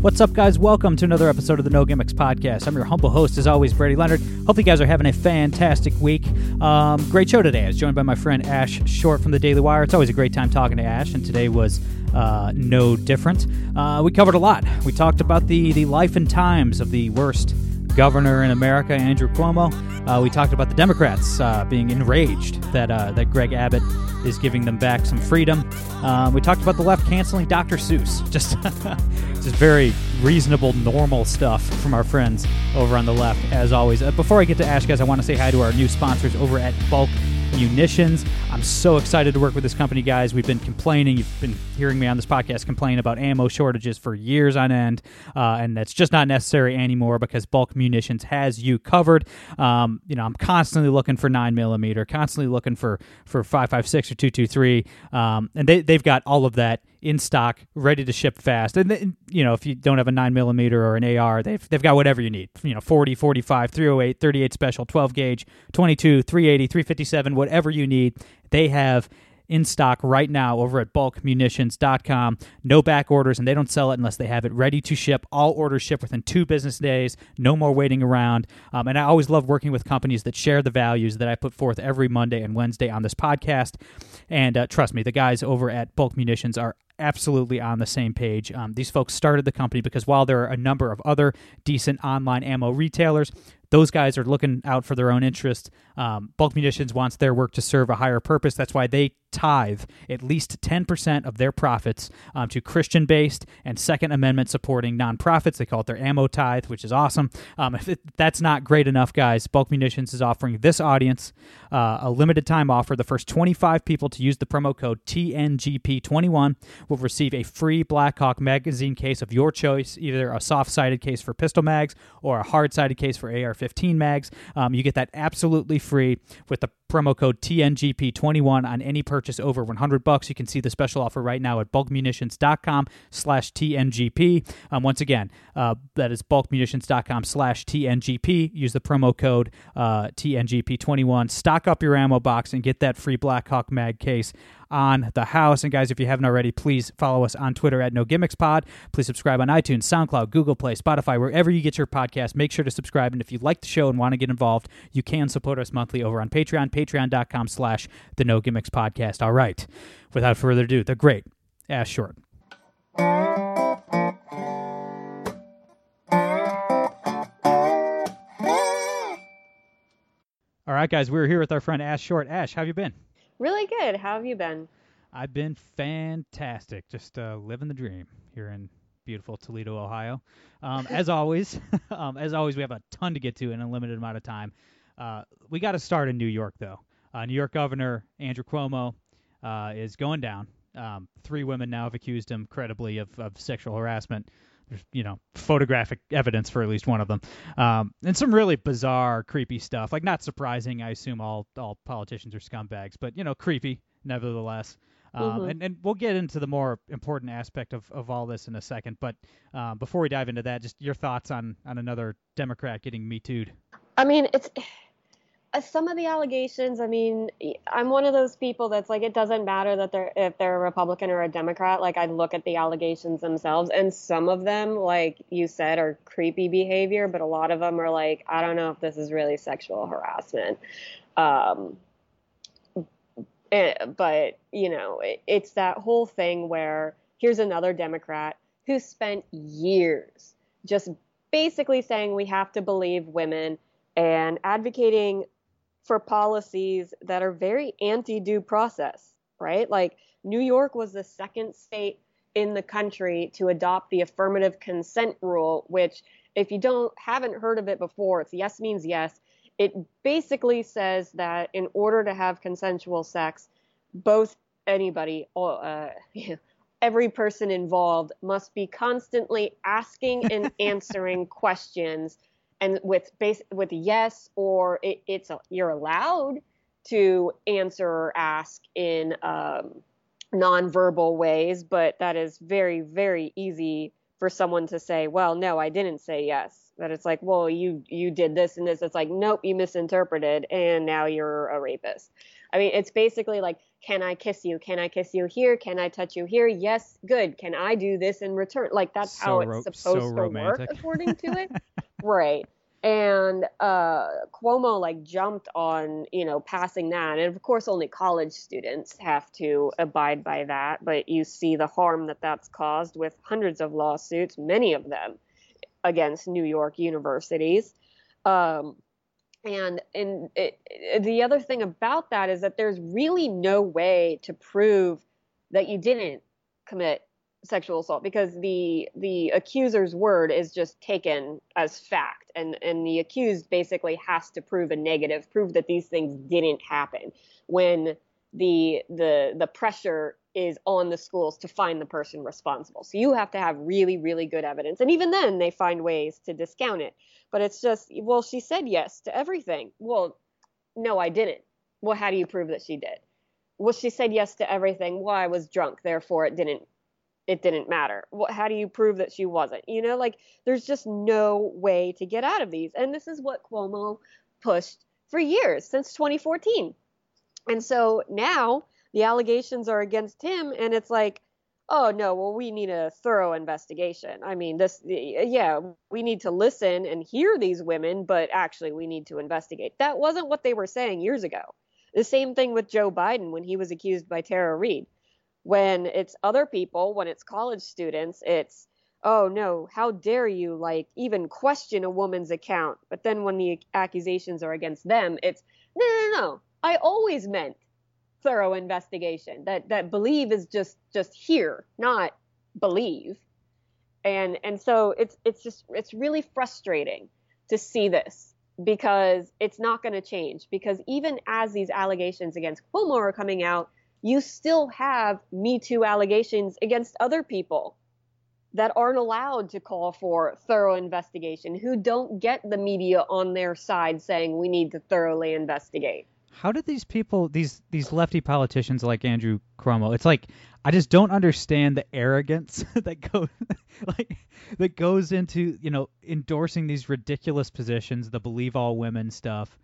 What's up, guys? Welcome to another episode of the No Gimmicks Podcast. I'm your humble host, as always, Brady Leonard. Hope you guys are having a fantastic week. Um, great show today. I was joined by my friend Ashe Schow from the Daily Wire. It's always a great time talking to Ashe, and today was uh, no different. Uh, we covered a lot. We talked about the, the life and times of the worst governor in America, Andrew Cuomo. Uh, we talked about the Democrats uh, being enraged that uh, that Greg Abbott is giving them back some freedom. Uh, we talked about the left canceling Dr. Seuss. Just just very reasonable, normal stuff from our friends over on the left, as always. Uh, before I get to Ashe, guys, I want to say hi to our new sponsors over at Bulk Munitions. I'm so excited to work with this company, guys. We've been complaining. You've been hearing me on this podcast complain about ammo shortages for years on end, uh, and that's just not necessary anymore because Bulk Munitions has you covered. Um, you know, I'm constantly looking for nine millimeter, constantly looking for for five five six or two two three, um, and they they've got all of that in stock, ready to ship fast. And then, you know, if you don't have a 9 millimeter or an AR, they've, they've got whatever you need. You know, 40, 45, 308, 38 special, 12 gauge, 22, 380, 357, whatever you need. They have in stock right now over at bulkmunitions.com. No back orders, and they don't sell it unless they have it ready to ship. All orders ship within two business days. No more waiting around. Um, and I always love working with companies that share the values that I put forth every Monday and Wednesday on this podcast. And uh, trust me, the guys over at Bulk Munitions are absolutely on the same page. Um, these folks started the company because while there are a number of other decent online ammo retailers, those guys are looking out for their own interest. Um, Bulk Munitions wants their work to serve a higher purpose. That's why they tithe at least 10% of their profits um, to Christian based and Second Amendment supporting nonprofits. They call it their ammo tithe, which is awesome. Um, if it, that's not great enough, guys, Bulk Munitions is offering this audience uh, a limited time offer. The first 25 people to use the promo code TNGP21 will receive a free Blackhawk magazine case of your choice, either a soft sided case for pistol mags or a hard sided case for AR 15 mags. Um, you get that absolutely free with the promo code TNGP21 on any purchase over 100 bucks. You can see the special offer right now at bulkmunitions.com slash TNGP. Um, once again, uh, that is bulkmunitions.com slash TNGP. Use the promo code uh, TNGP21. Stock up your ammo box and get that free Blackhawk mag case on the house. And guys, if you haven't already, please follow us on Twitter at No Gimmicks Pod. Please subscribe on iTunes, SoundCloud, Google Play, Spotify, wherever you get your podcast. Make sure to subscribe. And if you like the show and want to get involved, you can support us monthly over on Patreon, patreon.com slash the No Gimmicks Podcast. All right. Without further ado, the great Ashe Schow. All right, guys, we're here with our friend Ashe Schow. Ashe, how have you been? Really good. How have you been? I've been fantastic. Just uh, living the dream here in beautiful Toledo, Ohio. Um, as always, um, as always, we have a ton to get to in a limited amount of time. Uh, we got to start in New York, though. Uh, New York Governor Andrew Cuomo uh, is going down. Um, three women now have accused him credibly of, of sexual harassment you know photographic evidence for at least one of them, um, and some really bizarre, creepy stuff. Like not surprising, I assume all all politicians are scumbags, but you know creepy nevertheless. Um, mm-hmm. and, and we'll get into the more important aspect of, of all this in a second. But um, before we dive into that, just your thoughts on on another Democrat getting me too'd. I mean, it's some of the allegations, I mean, I'm one of those people that's like, it doesn't matter that they're if they're a Republican or a Democrat. Like, I look at the allegations themselves, and some of them, like you said, are creepy behavior, but a lot of them are like, I don't know if this is really sexual harassment. Um, it, eh, but you know, it, it's that whole thing where here's another Democrat who spent years just basically saying we have to believe women and advocating for policies that are very anti due process, right? Like New York was the second state in the country to adopt the affirmative consent rule, which, if you don't haven't heard of it before, it's yes means yes. It basically says that in order to have consensual sex, both anybody, uh, every person involved must be constantly asking and answering questions and with base with yes or it, it's a, you're allowed to answer or ask in um, nonverbal ways but that is very very easy for someone to say well no i didn't say yes. That it's like well you you did this and this. It's like nope you misinterpreted and now you're a rapist. I mean it's basically like can i kiss you? Can i kiss you here? Can i touch you here? Yes good. Can i do this in return? Like that's So how ro- it's so supposed to work according to it right and uh, Cuomo like jumped on you know passing that, and of course only college students have to abide by that. But you see the harm that that's caused with hundreds of lawsuits, many of them against New York universities. Um, and and it, it- the other thing about that is that there's really no way to prove that you didn't commit sexual assault because the the accuser's word is just taken as fact. And and the accused basically has to prove a negative prove that these things didn't happen when the the the pressure is on the schools to find the person responsible. So you have to have really really good evidence. And even then they find ways to discount it. But it's just well she said yes to everything. Well no i didn't. Well how do you prove that she did? Well she said yes to everything. Well i was drunk therefore it didn't it didn't matter. What, how do you prove that she wasn't? You know, like there's just no way to get out of these. And this is what Cuomo pushed for years since 2014. And so now the allegations are against him, and it's like, oh no, well, we need a thorough investigation. I mean, this, yeah, we need to listen and hear these women, but actually we need to investigate. That wasn't what they were saying years ago. The same thing with Joe Biden when he was accused by Tara Reade when it's other people, when it's college students, it's, oh no, how dare you like even question a woman's account? But then when the accusations are against them, it's, no, no, no. I always meant thorough investigation. That that believe is just just here, not believe. And and so it's it's just it's really frustrating to see this because it's not going to change because even as these allegations against Cuomo are coming out, you still have Me Too allegations against other people that aren't allowed to call for thorough investigation, who don't get the media on their side saying we need to thoroughly investigate. How did these people, these these lefty politicians like Andrew Cuomo, it's like I just don't understand the arrogance that goes like that goes into you know endorsing these ridiculous positions, the believe all women stuff.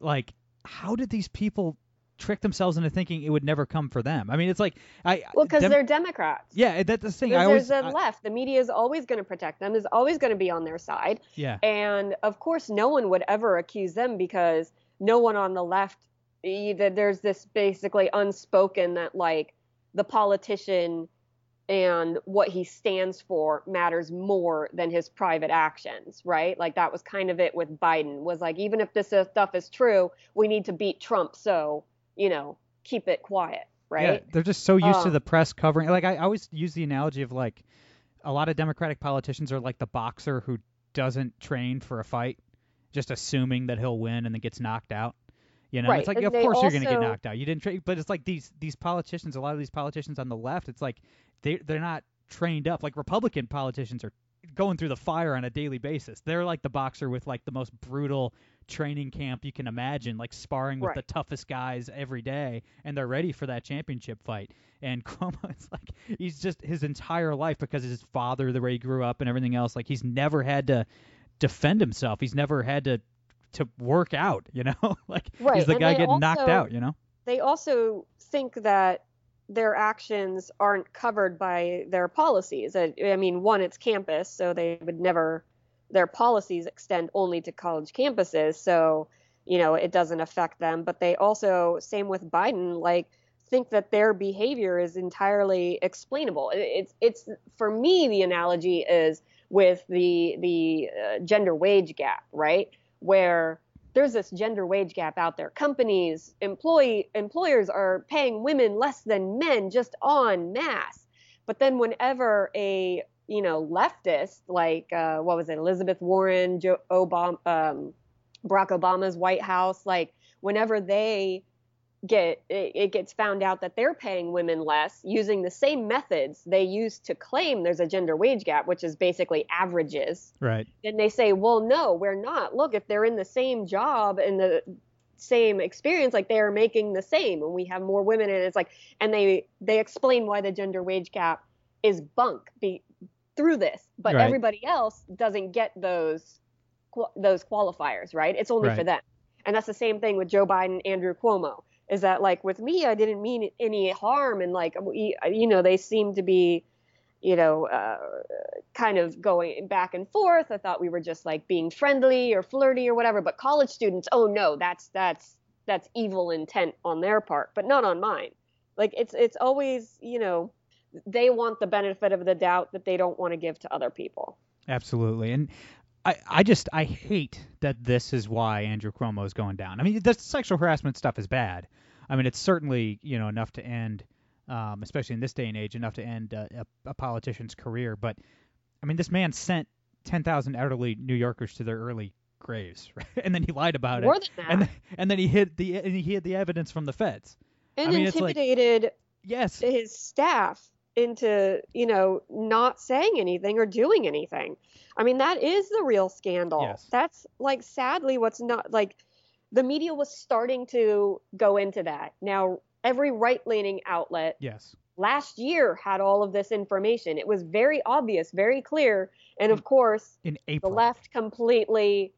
Like, how did these people trick themselves into thinking it would never come for them? I mean, it's like I Well, because Dem- they're Democrats. yeah, that's the thing. I There's, always there's the I- left. The media is always going to protect them. Is always going to be on their side. yeah. And of course, no one would ever accuse them because no one on the left. Either there's this basically unspoken that like the politician and what he stands for matters more than his private actions, right? Like that was kind of it with Biden was like even if this stuff is true, we need to beat Trump, so you know keep it quiet, right? Yeah, they're just so used to Um, the press covering. Like I, I always use the analogy of like a lot of Democratic politicians are like the boxer who doesn't train for a fight, just assuming that he'll win and then gets knocked out. You know, Right, it's like and of course you're gonna get knocked out. You didn't train, but it's like these these politicians. A lot of these politicians on the left, it's like they they're not trained up. Like Republican politicians are going through the fire on a daily basis. They're like the boxer with like the most brutal training camp you can imagine, like sparring with Right. the toughest guys every day, and they're ready for that championship fight. And Cuomo, it's like he's just his entire life because his father, the way he grew up, and everything else. Like he's never had to defend himself. He's never had to to work out. You know, like Right, he's the and guy getting knocked out. You know. they also think that their actions aren't covered by their policies. I, I mean, one, it's campus, so they would never, their policies extend only to college campuses, so, you know, it doesn't affect them. But they also, same with Biden, like, think that their behavior is entirely explainable. It's, it's, for me, the analogy is with the, the uh, gender wage gap, right? Where there's this gender wage gap out there. Companies, employee employers are paying women less than men just on mass. But then whenever a you know leftist like uh, what was it, Elizabeth Warren, Joe Obama, um, Barack Obama's White House, like whenever they get it, it gets found out that they're paying women less using the same methods they use to claim there's a gender wage gap, which is basically averages. Right. Then they say, well, no, we're not. Look, if they're in the same job and the same experience, like they are making the same, and we have more women, and it's like, and they they explain why the gender wage gap is bunk be, through this, but Right. everybody else doesn't get those those qualifiers, right? It's only for them. And that's the same thing with Joe Biden, Andrew Cuomo. Is that like with me, I didn't mean any harm, and like we, you know, they seem to be, you know, uh, kind of going back and forth. I thought we were just like being friendly or flirty or whatever. But college students, oh no, that's that's that's evil intent on their part, but not on mine. Like it's it's always, you know, they want the benefit of the doubt that they don't want to give to other people. Absolutely. And I, I just I hate that this is why Andrew Cuomo is going down. I mean, the sexual harassment stuff is bad. I mean, it's certainly you know enough to end, um, especially in this day and age, enough to end uh, a, a politician's career. But I mean, this man sent ten thousand elderly New Yorkers to their early graves, right? and then he lied about More it, than that. and then, and then he hid the and he hid the evidence from the feds. and I mean, it's like- intimidated Yes, his staff into you know not saying anything or doing anything. I mean that is the real scandal. Yes. that's like sadly what's not like the media was starting to go into that. Now every right-leaning outlet yes, last year had all of this information. It was very obvious very clear and of course in the left completely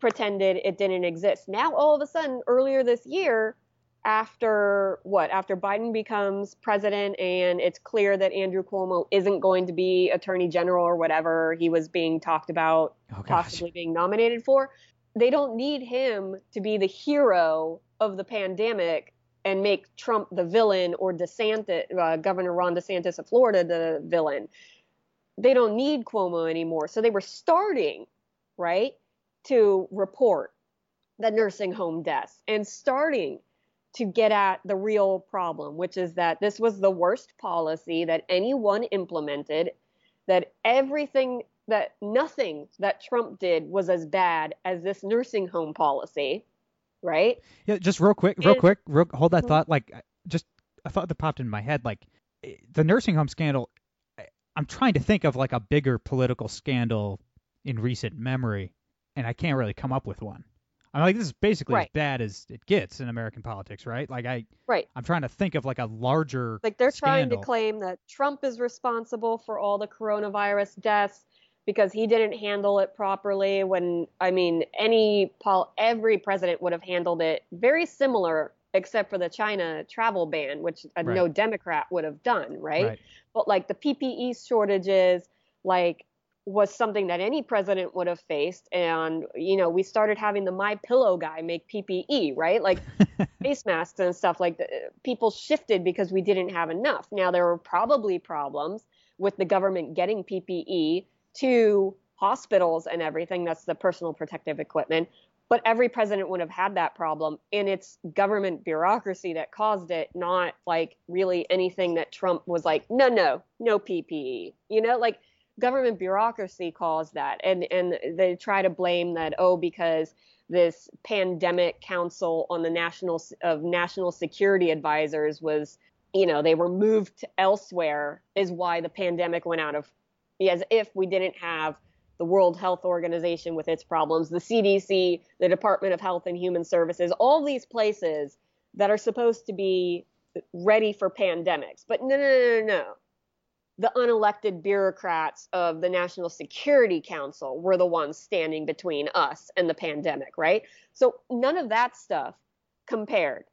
pretended it didn't exist. Now, all of a sudden, earlier this year, after what? After Biden becomes president and it's clear that Andrew Cuomo isn't going to be attorney general or whatever he was being talked about oh possibly being nominated for, they don't need him to be the hero of the pandemic and make Trump the villain or DeSantis, uh, Governor Ron DeSantis of Florida the villain. They don't need Cuomo anymore. So they were starting, right, to report the nursing home deaths and starting to get at the real problem, which is that this was the worst policy that anyone implemented, that everything that nothing that Trump did was as bad as this nursing home policy, right? Yeah, just real quick, real And- quick, real, hold that Mhm. thought. Like, just a thought that popped in my head. Like, eh, the nursing home scandal. I'm trying to think of like a bigger political scandal in recent memory, and I can't really come up with one. I'm like, this is basically as bad as it gets in American politics, right? Like, I, Right. I'm trying to think of like a larger. Like they're trying to claim that Trump is responsible for all the coronavirus deaths because he didn't handle it properly when I mean any pol- every president would have handled it very similar except for the China travel ban which uh, no democrat would have done, right? Right. But like the PPE shortages like was something that any president would have faced. And you know we started having the my pillow guy make ppe right? Like face masks and stuff like that people shifted because we didn't have enough. Now there were probably problems with the government getting ppe to hospitals and everything. That's the personal protective equipment. But every president would have had that problem. And it's government bureaucracy that caused it not like really anything that trump was like no no no ppe you know? Like government bureaucracy caused that and and they try to blame that oh because this pandemic council on the national of national security advisors was you know they were moved elsewhere is why the pandemic went out of as if we didn't have the World Health Organization with its problems, the CDC, the Department of Health and Human Services, all these places that are supposed to be ready for pandemics. But no, no, no, no, no. The unelected bureaucrats of the National Security Council were the ones standing between us and the pandemic, right? So none of that stuff compared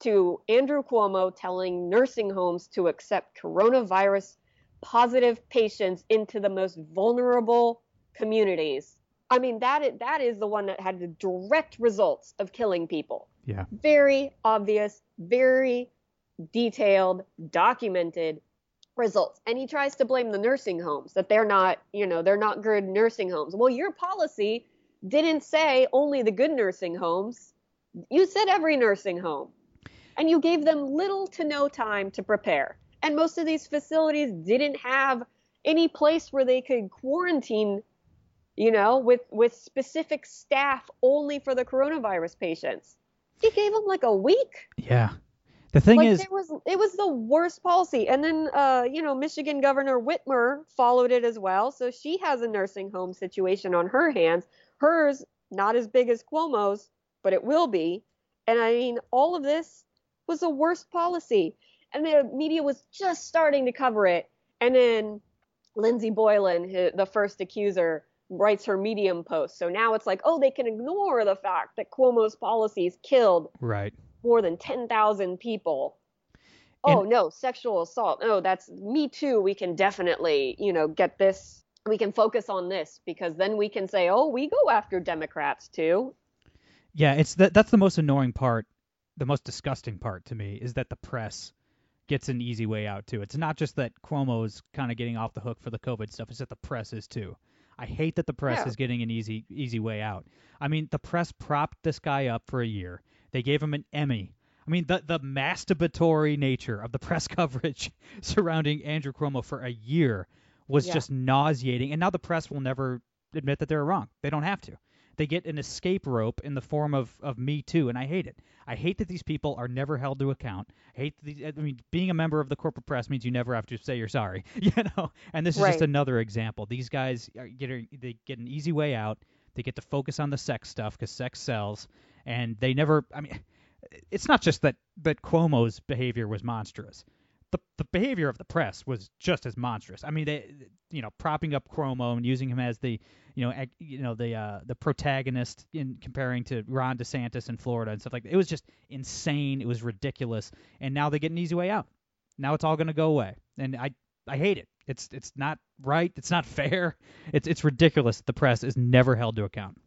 to Andrew Cuomo telling nursing homes to accept coronavirus positive patients into the most vulnerable communities. I mean, that is, that is the one that had the direct results of killing people. Yeah. Very obvious, very detailed, documented results. And he tries to blame the nursing homes that they're not, you know, they're not good nursing homes. Well, your policy didn't say only the good nursing homes. You said every nursing home. And you gave them little to no time to prepare. And most of these facilities didn't have any place where they could quarantine, you know, with with specific staff only for the coronavirus patients. He gave them like a week. Yeah. The thing like is, there was it was the worst policy. And then uh, you know, Michigan Governor Whitmer followed it as well. So she has a nursing home situation on her hands. Hers not as big as Cuomo's, but it will be. And I mean, all of this was the worst policy. And the media was just starting to cover it. And then Lindsey Boylan, the first accuser, writes her Medium post. So now it's like, oh, they can ignore the fact that Cuomo's policies killed right more than 10,000 people. Oh, And- no, sexual assault. No, that's me too. We can definitely, you know, get this. We can focus on this because then we can say, oh, we go after Democrats too. Yeah, it's that that's the most annoying part, the most disgusting part to me is that the press gets an easy way out too. It's not just that Cuomo's kind of getting off the hook for the COVID stuff, it's that the press is too. I hate that the press Yeah. is getting an easy easy way out. I mean, the press propped this guy up for a year. They gave him an Emmy. I mean, the the masturbatory nature of the press coverage surrounding Andrew Cuomo for a year was Yeah. just nauseating. And now the press will never admit that they're wrong. They don't have to. They get an escape rope in the form of, of Me Too, and I hate it. I hate that these people are never held to account. I hate these, I mean, being a member of the corporate press means you never have to say you're sorry, you know. And this is just another example. These guys are get they get an easy way out. They get to focus on the sex stuff because sex sells, and they never. I mean, it's not just that that Cuomo's behavior was monstrous. The the behavior of the press was just as monstrous. I mean, they you know propping up Cuomo and using him as the you know ag- you know the uh, the protagonist in comparing to Ron DeSantis in Florida and stuff like that. It was just insane. It was ridiculous. And now they get an easy way out. Now it's all going to go away, and I I hate it. It's it's not right. It's not fair. It's it's ridiculous. that The press is never held to account.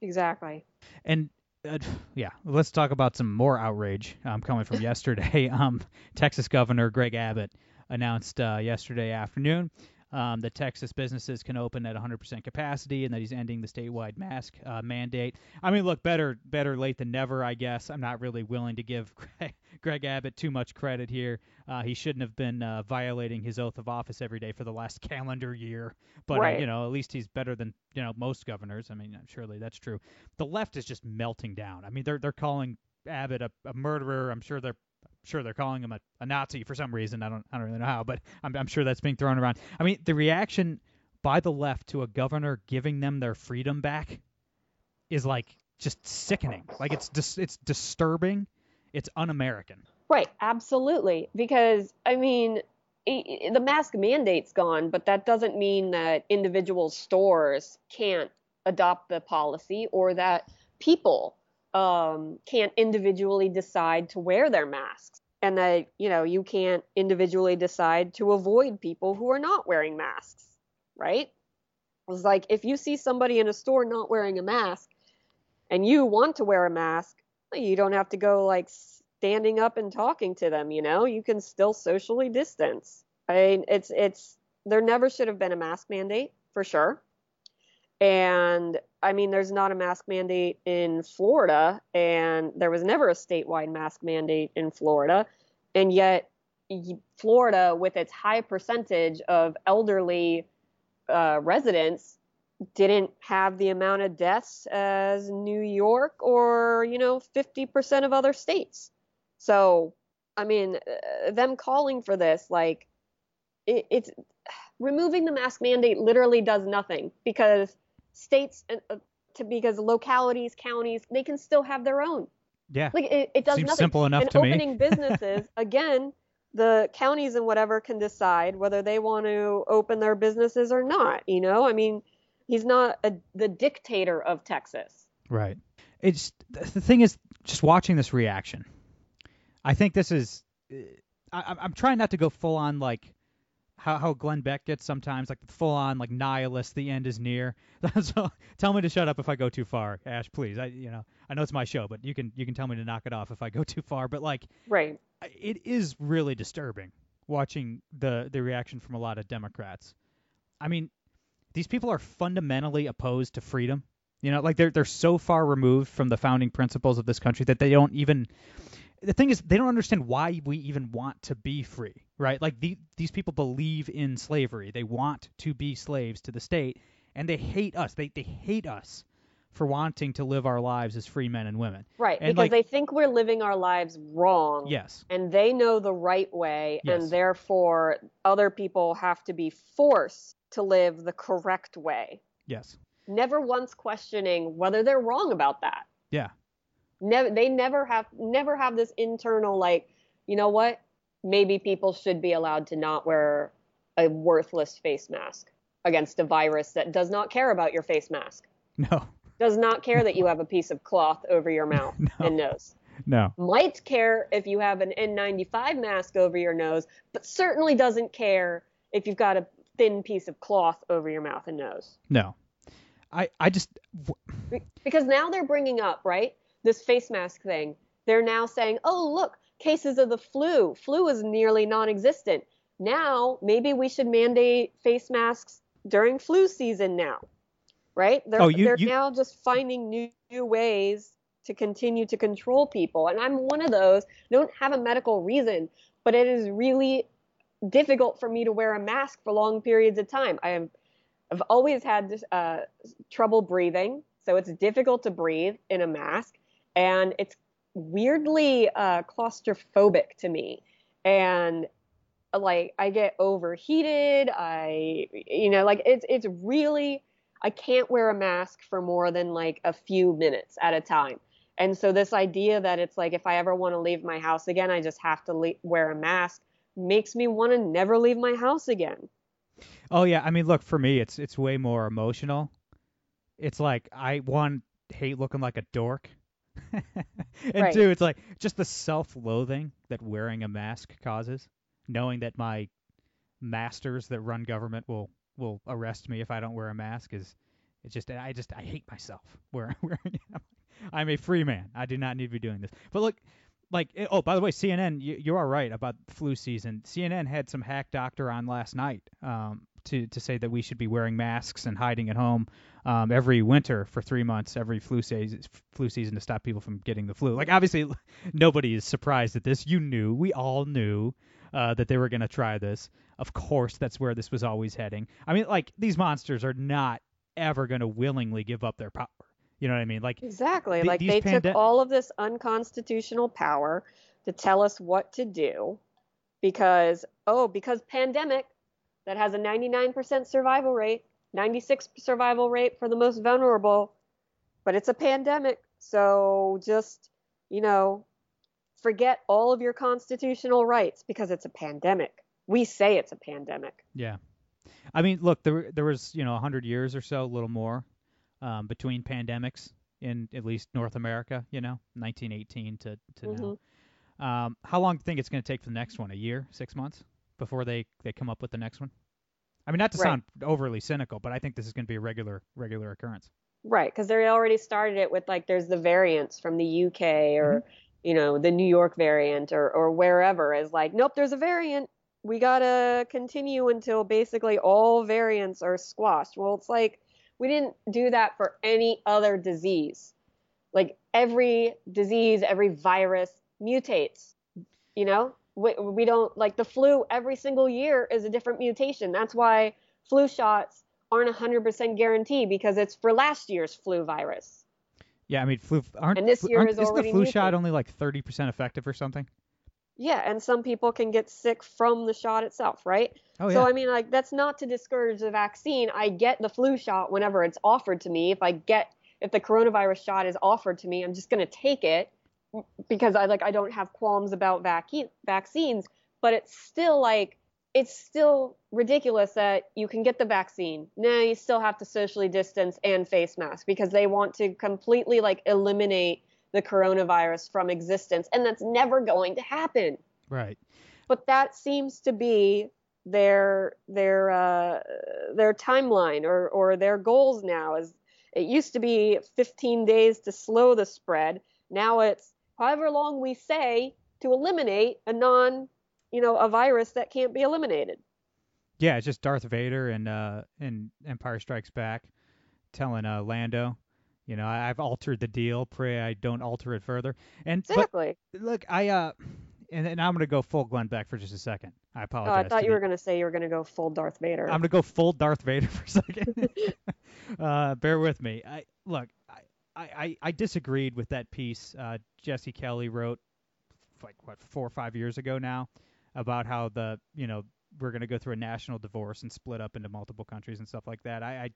Exactly. And uh, yeah, let's talk about some more outrage um, coming from yesterday. Um, Texas Governor Greg Abbott announced uh, yesterday afternoon um, that Texas businesses can open at 100% capacity and that he's ending the statewide mask uh, mandate. I mean, look, better better late than never, I guess. I'm not really willing to give Greg, Greg Abbott too much credit here. Uh, he shouldn't have been uh, violating his oath of office every day for the last calendar year. But uh, Right. you know, at least he's better than you know most governors. I mean, surely that's true the left is just melting down. I mean, they're they're calling Abbott a, a murderer. I'm sure they're sure they're calling him a, a Nazi for some reason. I don't I don't really know how, but I'm I'm sure that's being thrown around. I mean, the reaction by the left to a governor giving them their freedom back is like just sickening. Like it's dis- it's disturbing. It's un-American. Right, absolutely. Because I mean, the mask mandate's gone, but that doesn't mean that individual stores can't adopt the policy or that people um, can't individually decide to wear their masks. And that, you know, you can't individually decide to avoid people who are not wearing masks, right? It's like if you see somebody in a store not wearing a mask and you want to wear a mask, you don't have to go like standing up and talking to them, you know? You can still socially distance. I mean, it's it's there never should have been a mask mandate for sure. And I mean, there's not a mask mandate in Florida, and there was never a statewide mask mandate in Florida. And yet, Florida, with its high percentage of elderly uh, residents, didn't have the amount of deaths as New York or, you know, 50% of other states. So, I mean, uh, them calling for this, like, it, it's removing the mask mandate literally does nothing because states, uh, uh, to because localities, counties, they can still have their own. Yeah. Like it, it does Seems nothing. simple enough and to me. opening businesses again, the counties and whatever can decide whether they want to open their businesses or not. You know, I mean, he's not a, the dictator of Texas. Right. It's the thing is just watching this reaction. I think this is. uh, I, I'm trying not to go full on like how how Glenn Beck gets sometimes, like full on like nihilist. The end is near. so tell me to shut up if I go too far, Ashe. Please. I you know I know it's my show, but you can you can tell me to knock it off if I go too far. But like Right. it is really disturbing watching the the reaction from a lot of Democrats. I mean, these people are fundamentally opposed to freedom. You know, like they're they're so far removed from the founding principles of this country that they don't even the thing is they don't understand why we even want to be free, right? Like the, these people believe in slavery. They want to be slaves to the state and they hate us. They they hate us for wanting to live our lives as free men and women. Right, And, because like- they think we're living our lives wrong. Yes. And they know the right way, Yes. and therefore other people have to be forced to live the correct way. Yes. Never once questioning whether they're wrong about that. Yeah. Never, they never have, never have this internal like, you know what? Maybe people should be allowed to not wear a worthless face mask against a virus that does not care about your face mask. No. Does not care that you have a piece of cloth over your mouth No. and nose. No. might care if you have an N95 mask over your nose, but certainly doesn't care if you've got a thin piece of cloth over your mouth and nose. No. I I just Because now they're bringing up, right, this face mask thing. They're now saying, oh, look, cases of the flu. Flu is nearly non existent. Now, maybe we should mandate face masks during flu season now, right? They're, Oh, you- they're you- now just finding new, new ways to continue to control people. And I'm one of those. I don't have a medical reason, but it is really difficult for me to wear a mask for long periods of time. I have I've always had this, uh, trouble breathing, so it's difficult to breathe in a mask, and it's weirdly uh, claustrophobic to me. And like I get overheated. I you know like it's it's really I can't wear a mask for more than like a few minutes at a time. And so this idea that it's like if I ever want to leave my house again, I just have to le- wear a mask makes me want to never leave my house again. Oh yeah, I mean, look for me, it's it's way more emotional. It's like I one hate looking like a dork, and Right. two, it's like just the self-loathing that wearing a mask causes, knowing that my masters that run government will will arrest me if I don't wear a mask is it's just I just I hate myself wearing wearing it. I'm a free man. I do not need to be doing this. But look, like eh, oh by the way, CNN, you, you are right about flu season. CNN had some hack doctor on last night um, to to say that we should be wearing masks and hiding at home um, every winter for three months, every flu season, flu season to stop people from getting the flu. Like obviously, nobody is surprised at this. You knew, we all knew uh, that they were going to try this. Of course, that's where this was always heading. I mean, like these monsters are not ever going to willingly give up their power. You know what I mean? Like Exactly. The- like they pande- took all of this unconstitutional power to tell us what to do because oh, because pandemic that has a 99% survival rate, 96 survival rate for the most vulnerable, but it's a pandemic. So just, you know, forget all of your constitutional rights because it's a pandemic. We say it's a pandemic. Yeah. I mean, look, there there was you know a hundred years or so, a little more, um, between pandemics in at least North America. You know, 1918 to to Mhm. now. Um, how long do you think it's going to take for the next one? A year, six months before they they come up with the next one? I mean, not to Right. sound overly cynical, but I think this is going to be a regular regular occurrence. Right, because they already started it with like there's the variants from the UK or mm-hmm. you know the New York variant or or wherever is like nope there's a variant we gotta continue until basically all variants are squashed. Well, it's like we didn't do that for any other disease. Like every disease, every virus mutates. You know, we, we don't like the flu. Every single year is a different mutation. That's why flu shots aren't 100% guarantee because it's for last year's flu virus. Yeah, I mean, flu aren't And this year aren't, is isn't the flu shot only like 30% effective or something? Yeah, and some people can get sick from the shot itself, right? Oh yeah. So. I mean, like that's not to discourage the vaccine. I get the flu shot whenever it's offered to me. If I get if the coronavirus shot is offered to me, I'm just going to take it because I like I don't have qualms about vac- vaccines. But it's still like it's still ridiculous that you can get the vaccine. No, you still have to socially distance and face mask because they want to completely like eliminate the coronavirus from existence, and that's never going to happen right. but that seems to be their their uh, their timeline or or their goals now is it used to be 15 days to slow the spread now it's however long we say to eliminate a non you know a virus that can't be eliminated Yeah, it's just Darth Vader and uh in Empire Strikes Back telling uh Lando, you know, I, I've altered the deal. Pray I don't alter it further. And exactly look, I uh, and, and I'm gonna go full Glenn Beck for just a second. I oh, apologize. i thought you the- were going to say you were going to go full darth vader I'm gonna go full Darth Vader for a second. uh, bear with me. I look. I, I, I, disagreed with that piece uh, Jesse Kelly wrote like what four or five years ago now about how the you know we're going to go through a national divorce and split up into multiple countries and stuff like that. I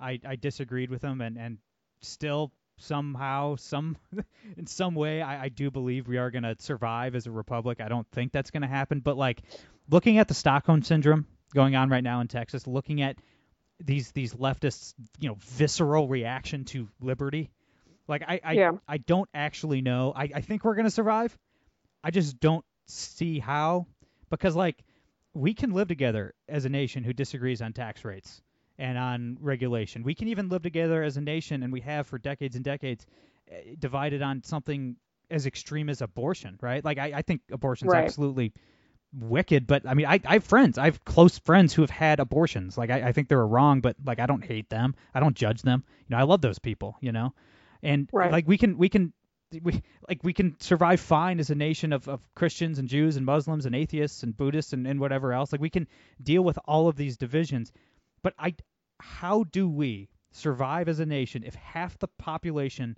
I I, I disagreed with him and and still somehow some in some way I, I do believe we are going to survive as a republic. I don't think that's going to happen, but like looking at the Stockholm syndrome going on right now in Texas, looking at these these leftists, you know, visceral reaction to liberty. Like I I, Yeah. I don't actually know. I, I think we're gonna survive. I just don't see how because like we can live together as a nation who disagrees on tax rates and on regulation. We can even live together as a nation, and we have for decades and decades, eh, divided on something as extreme as abortion, right? Like I, I think abortion's Right. absolutely wicked, but I mean, I, I have friends, I have close friends who have had abortions. Like I, I think they were wrong, but like I don't hate them, I don't judge them. You know, I love those people. You know, and Right. like we can we can we like we can survive fine as a nation of, of Christians and Jews and Muslims and atheists and Buddhists and, and whatever else. Like we can deal with all of these divisions, but I how do we survive as a nation if half the population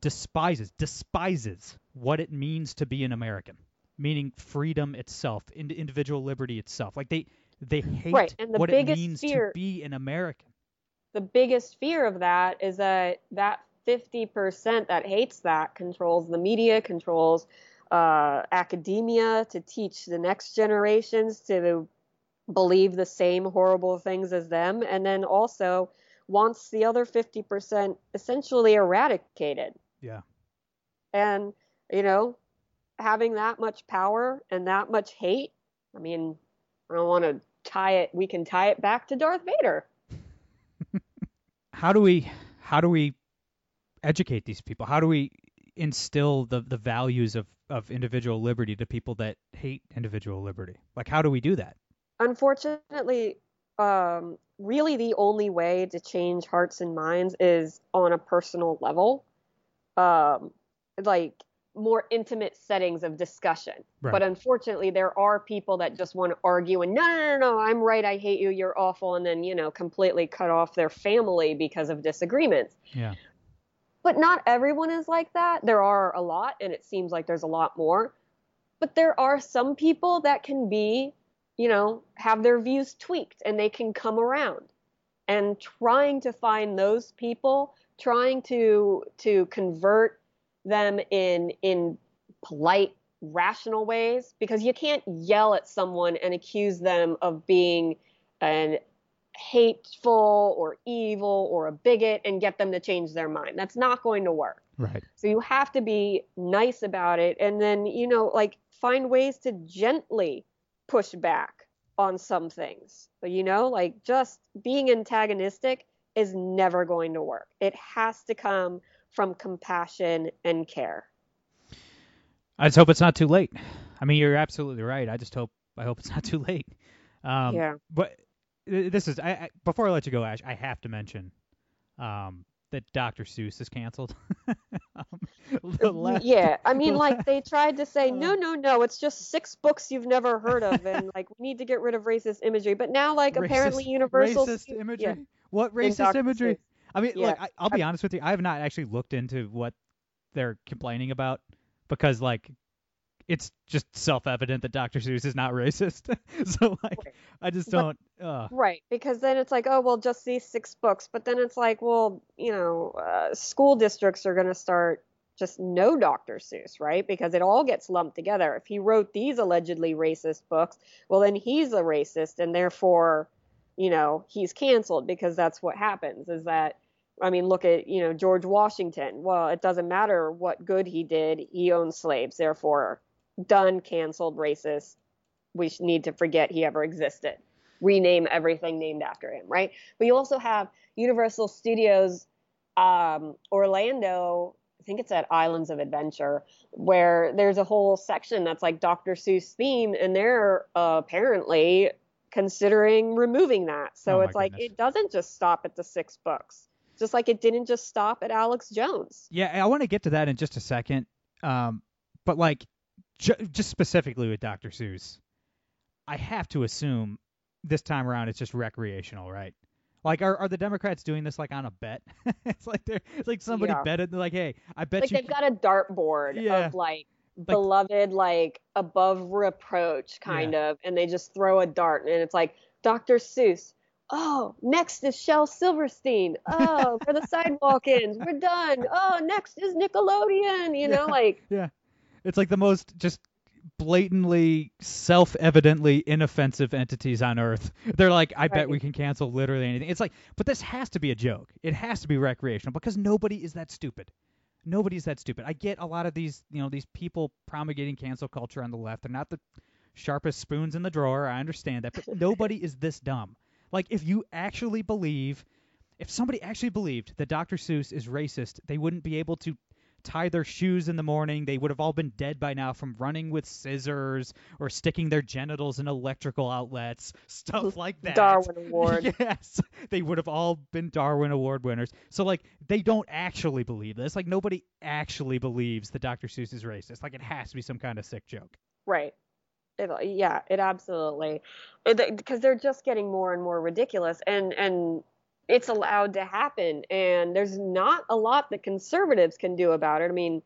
despises despises what it means to be an American, meaning freedom itself, ind- individual liberty itself. Like they they hate Right, and the what it biggest means fear- to be an American. the biggest fear of that is that that 50% that hates that controls the media, controls uh, academia to teach the next generations to believe the same horrible things as them, and then also wants the other 50% essentially eradicated. Yeah. And, you know, having that much power and that much hate, I mean, I don't want to tie it, we can tie it back to Darth Vader. how do we how do we educate these people? How do we instill the the values of of individual liberty to people that hate individual liberty? Like how do we do that? unfortunately, um, really the only way to change hearts and minds is on a personal level, um, like more intimate settings of discussion. Right. But unfortunately, there are people that just want to argue and no, no, no, no, I'm right, I hate you, you're awful, and then you know completely cut off their family because of disagreements. Yeah. But not everyone is like that. There are a lot, and it seems like there's a lot more. But there are some people that can be, you know, have their views tweaked and they can come around. And trying to find those people, trying to to convert them in in polite, rational ways, because you can't yell at someone and accuse them of being an hateful or evil or a bigot and get them to change their mind. That's not going to work. Right. So you have to be nice about it and then, you know, like find ways to gently push back on some things. But, you know, like just being antagonistic is never going to work. It has to come from compassion and care. I just hope it's not too late. I mean, you're absolutely right. I just hope I hope it's not too late. Um, Yeah. But this is I, I before I let you go, Ashe. I have to mention um, that Dr. Seuss is canceled. um, the la- yeah, I mean, like they tried to say, no, no, no, it's just six books you've never heard of, and like we need to get rid of racist imagery. But now, like apparently, Universal racist imagery. yeah, What racist imagery? Seuss. I mean, Yeah. look, I, I'll be honest with you. I have not actually looked into what they're complaining about because, like, it's just self-evident that Dr. Seuss is not racist. so, like, Right. I just don't. Uh, Right, because then it's like, oh, well, just these six books. But then it's like, well, you know, uh, school districts are going to start just no Dr. Seuss, right? Because it all gets lumped together. If he wrote these allegedly racist books, well, then he's a racist, and therefore, you know, he's canceled because that's what happens. Is that, I mean, look at you know George Washington. Well, it doesn't matter what good he did; he owned slaves, therefore, done, canceled, racist. We need to forget he ever existed rename everything named after him, right? But you also have Universal Studios um, Orlando, I think it's at Islands of Adventure, where there's a whole section that's like Dr. Seuss theme, and they're uh, apparently considering removing that. So Oh it's like goodness. it doesn't just stop at the six books, just like it didn't just stop at Alex Jones. yeah, I want to get to that in just a second. Um, but like, ju- just specifically with Dr. Seuss, I have to assume this time around it's just recreational, right? Like, are, are the Democrats doing this like on a bet? it's like they're it's like somebody Yeah. betted. They're like, hey, I bet like you. Like they've got a dartboard Yeah. of like beloved like above reproach kind of and they just throw a dart and it's like dr seuss oh next is shel silverstein oh for the Sidewalk Ends we're done oh next is nickelodeon you know Yeah. like Yeah. It's like the most just blatantly, self-evidently inoffensive entities on Earth. They're like, I bet we can cancel literally anything. It's like, but this has to be a joke. It has to be recreational because nobody is that stupid. Nobody's that stupid. I get a lot of these, you know, these people promulgating cancel culture on the left. They're not the sharpest spoons in the drawer. I understand that, but nobody is this dumb. Like, if you actually believe, if somebody actually believed that Dr. Seuss is racist, they wouldn't be able to tie their shoes in the morning. They would have all been dead by now from running with scissors or sticking their genitals in electrical outlets, stuff like that. Darwin Award. yes, they would have all been Darwin Award winners. So like they don't actually believe this. Like nobody actually believes that Dr. Seuss is racist. Like it has to be some kind of sick joke. Right. It, yeah, it absolutely because they're just getting more and more ridiculous, and and it's allowed to happen, and there's not a lot that conservatives can do about it. I mean,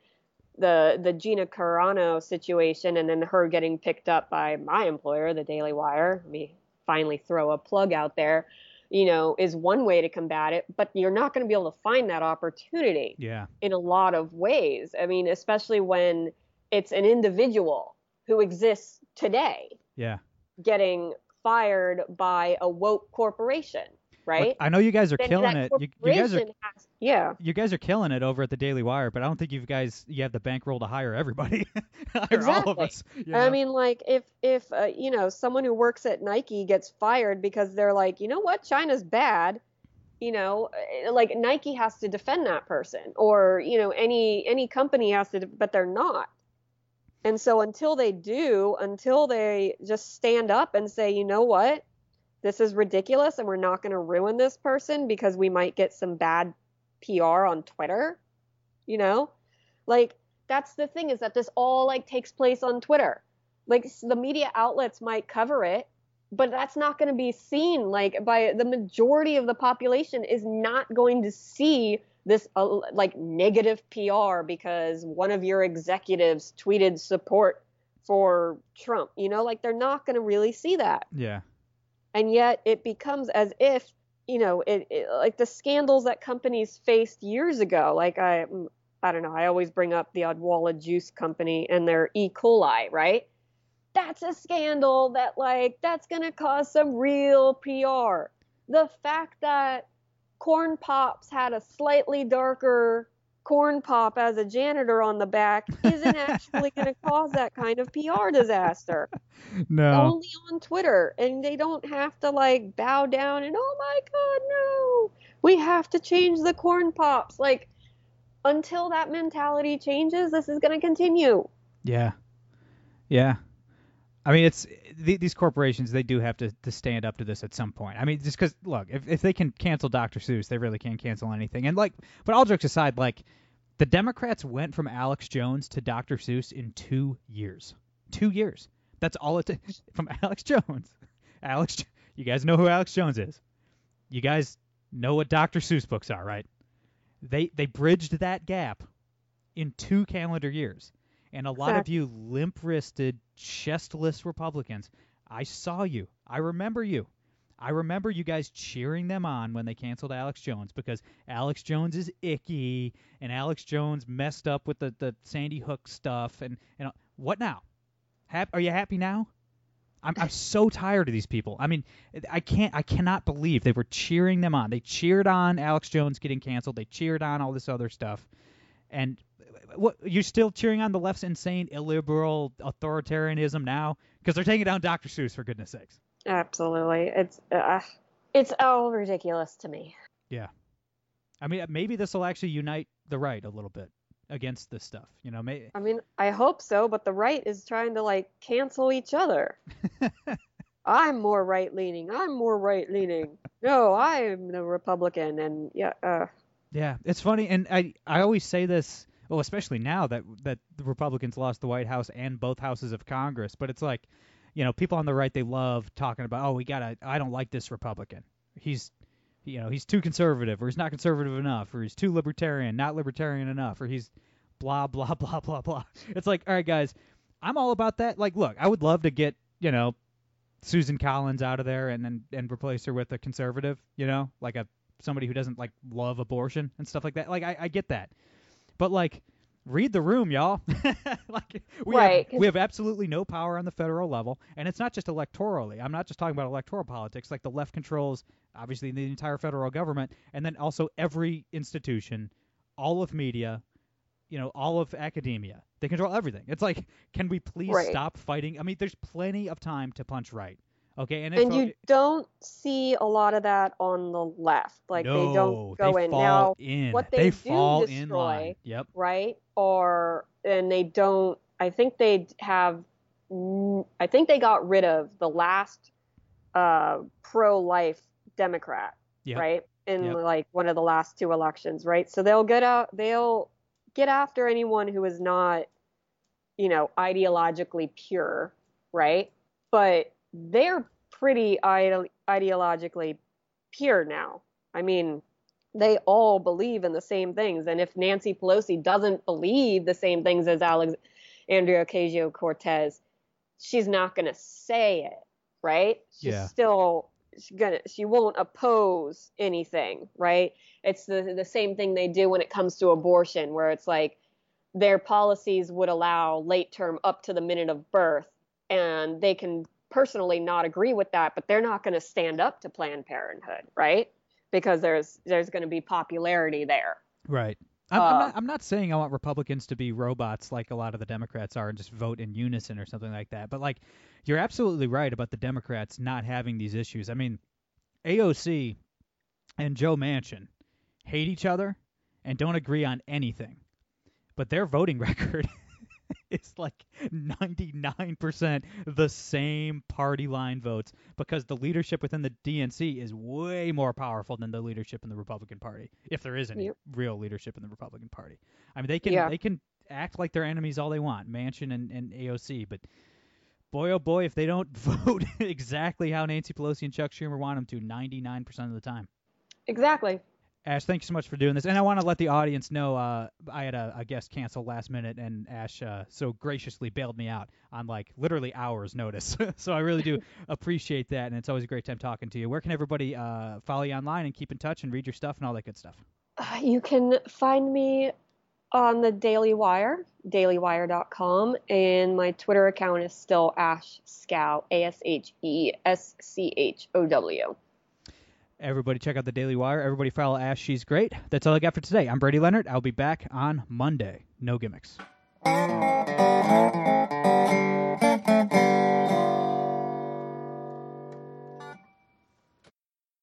the the Gina Carano situation, and then her getting picked up by my employer, the Daily Wire. Let me finally throw a plug out there. You know, is one way to combat it, but you're not going to be able to find that opportunity Yeah. in a lot of ways. I mean, especially when it's an individual who exists today Yeah. getting fired by a woke corporation, right? Look, I know you guys are Then killing it. You, you guys are has- yeah. you guys are killing it over at the Daily Wire, but I don't think you guys you have the bankroll to hire everybody. hire all of Exactly. us. you I know? mean, like if if uh, you know someone who works at Nike gets fired because they're like, you know what, China's bad, you know, uh, like Nike has to defend that person, or you know, any any company has to, but they're not. And so until they do, until they just stand up and say, you know what, this is ridiculous, and we're not going to ruin this person because we might get some bad PR on Twitter, you know, like that's the thing is that this all like takes place on Twitter. Like the media outlets might cover it, but that's not going to be seen like by the majority of the population is not going to see this uh, like negative PR because one of your executives tweeted support for Trump. You know, like they're not going to really see that yeah. and yet it becomes as if you know it, it like the scandals that companies faced years ago like i mm, i don't know i always bring up the odwalla juice company and their e coli right that's a scandal that like that's going to cause some real pr the fact that corn pops had a slightly darker corn pop as a janitor on the back isn't actually going to cause that kind of pr disaster No. only on Twitter, and they don't have to like bow down and oh my god, no, we have to change the corn pops. Like until that mentality changes, this is going to continue. Yeah. Yeah. I mean, it's th- these corporations. They do have to, to stand up to this at some point. I mean, just because look, if if they can cancel Dr. Seuss, they really can't cancel anything. And like, but all jokes aside, like, the Democrats went from Alex Jones to Dr. Seuss in two years. Two years. That's all it took from Alex Jones. Alex, you guys know who Alex Jones is. You guys know what Dr. Seuss books are, right? They they bridged that gap in two calendar years. And a lot of you limp wristed, chestless Republicans, I saw you. I remember you. I remember you guys cheering them on when they canceled Alex Jones because Alex Jones is icky and Alex Jones messed up with the, the Sandy Hook stuff and, and what now? Hap- are you happy now? I'm I'm so tired of these people. I mean, I can't I cannot believe they were cheering them on. They cheered on Alex Jones getting canceled. They cheered on all this other stuff. And what you're still cheering on the left's insane illiberal authoritarianism now because they're taking down Dr. Seuss for goodness sakes. Absolutely, it's uh, it's all ridiculous to me. Yeah. I mean, maybe this will actually unite the right a little bit against this stuff. You know, may, I mean, I hope so, but the right is trying to like cancel each other. I'm more right leaning. I'm more right leaning. No, I'm the Republican, and yeah, uh, Yeah, it's funny, and I I always say this, well, especially now that that the Republicans lost the White House and both houses of Congress. But it's like, you know, people on the right they love talking about, oh, we gotta, I don't like this Republican. He's you know he's too conservative or he's not conservative enough or he's too libertarian, not libertarian enough or he's blah blah blah blah blah. It's like, all right, guys, I'm all about that. Like, look, I would love to get you know Susan Collins out of there and and, and replace her with a conservative, you know, like a somebody who doesn't like love abortion and stuff like that. Like, I, I get that, but like. Read the room, y'all. like we Right, have we have absolutely no power on the federal level, and it's not just electorally. I'm not just talking about electoral politics. Like the left controls obviously the entire federal government, and then also every institution, all of media, you know, all of academia. They control everything. It's like, can we please Right. stop fighting? I mean, there's plenty of time to punch right. Okay, and, and you don't see a lot of that on the left. Like no, they don't go they in fall now, in. what they do fall destroy-. Yep. right? Or and they don't. I think they have. I think they got rid of the last uh, pro-life Democrat, Yep. right? In Yep. like one of the last two elections, right? So they'll get out. They'll get after anyone who is not, you know, ideologically pure, right? But they're pretty ide- ideologically pure now. I mean, they all believe in the same things. And if Nancy Pelosi doesn't believe the same things as Alexandria Ocasio Cortez, she's not going to say it, right? She's Yeah. still she's gonna she won't oppose anything, right? It's the the same thing they do when it comes to abortion, where it's like their policies would allow late term up to the minute of birth, and they can personally not agree with that, but they're not going to stand up to Planned Parenthood, right? Because there's there's going to be popularity there. Right. I'm, I'm Uh, not. I'm not saying I want Republicans to be robots like a lot of the Democrats are and just vote in unison or something like that. But like, you're absolutely right about the Democrats not having these issues. I mean, AOC and Joe Manchin hate each other and don't agree on anything, but their voting record is like 99% the same party line votes because the leadership within the DNC is way more powerful than the leadership in the Republican Party, if there is any Yep. real leadership in the Republican Party. I mean, they can Yeah. they can act like they're enemies all they want, Manchin and, and AOC, but boy oh boy, if they don't vote exactly how Nancy Pelosi and Chuck Schumer want them to, 99% of the time. Exactly. Ashe, thank you so much for doing this. And I want to let the audience know uh, I had a, a guest cancel last minute, and Ashe uh, so graciously bailed me out on like literally hours' notice. so I really do appreciate that, and it's always a great time talking to you. Where can everybody uh, follow you online and keep in touch and read your stuff and all that good stuff? Uh, You can find me on the Daily Wire, dailywire.com, and my Twitter account is still Ashe Schow, A S H E S C H O W. Everybody check out the Daily Wire. Everybody follow Ashe. She's great. That's all I got for today. I'm Brady Leonard. I'll be back on Monday. No gimmicks.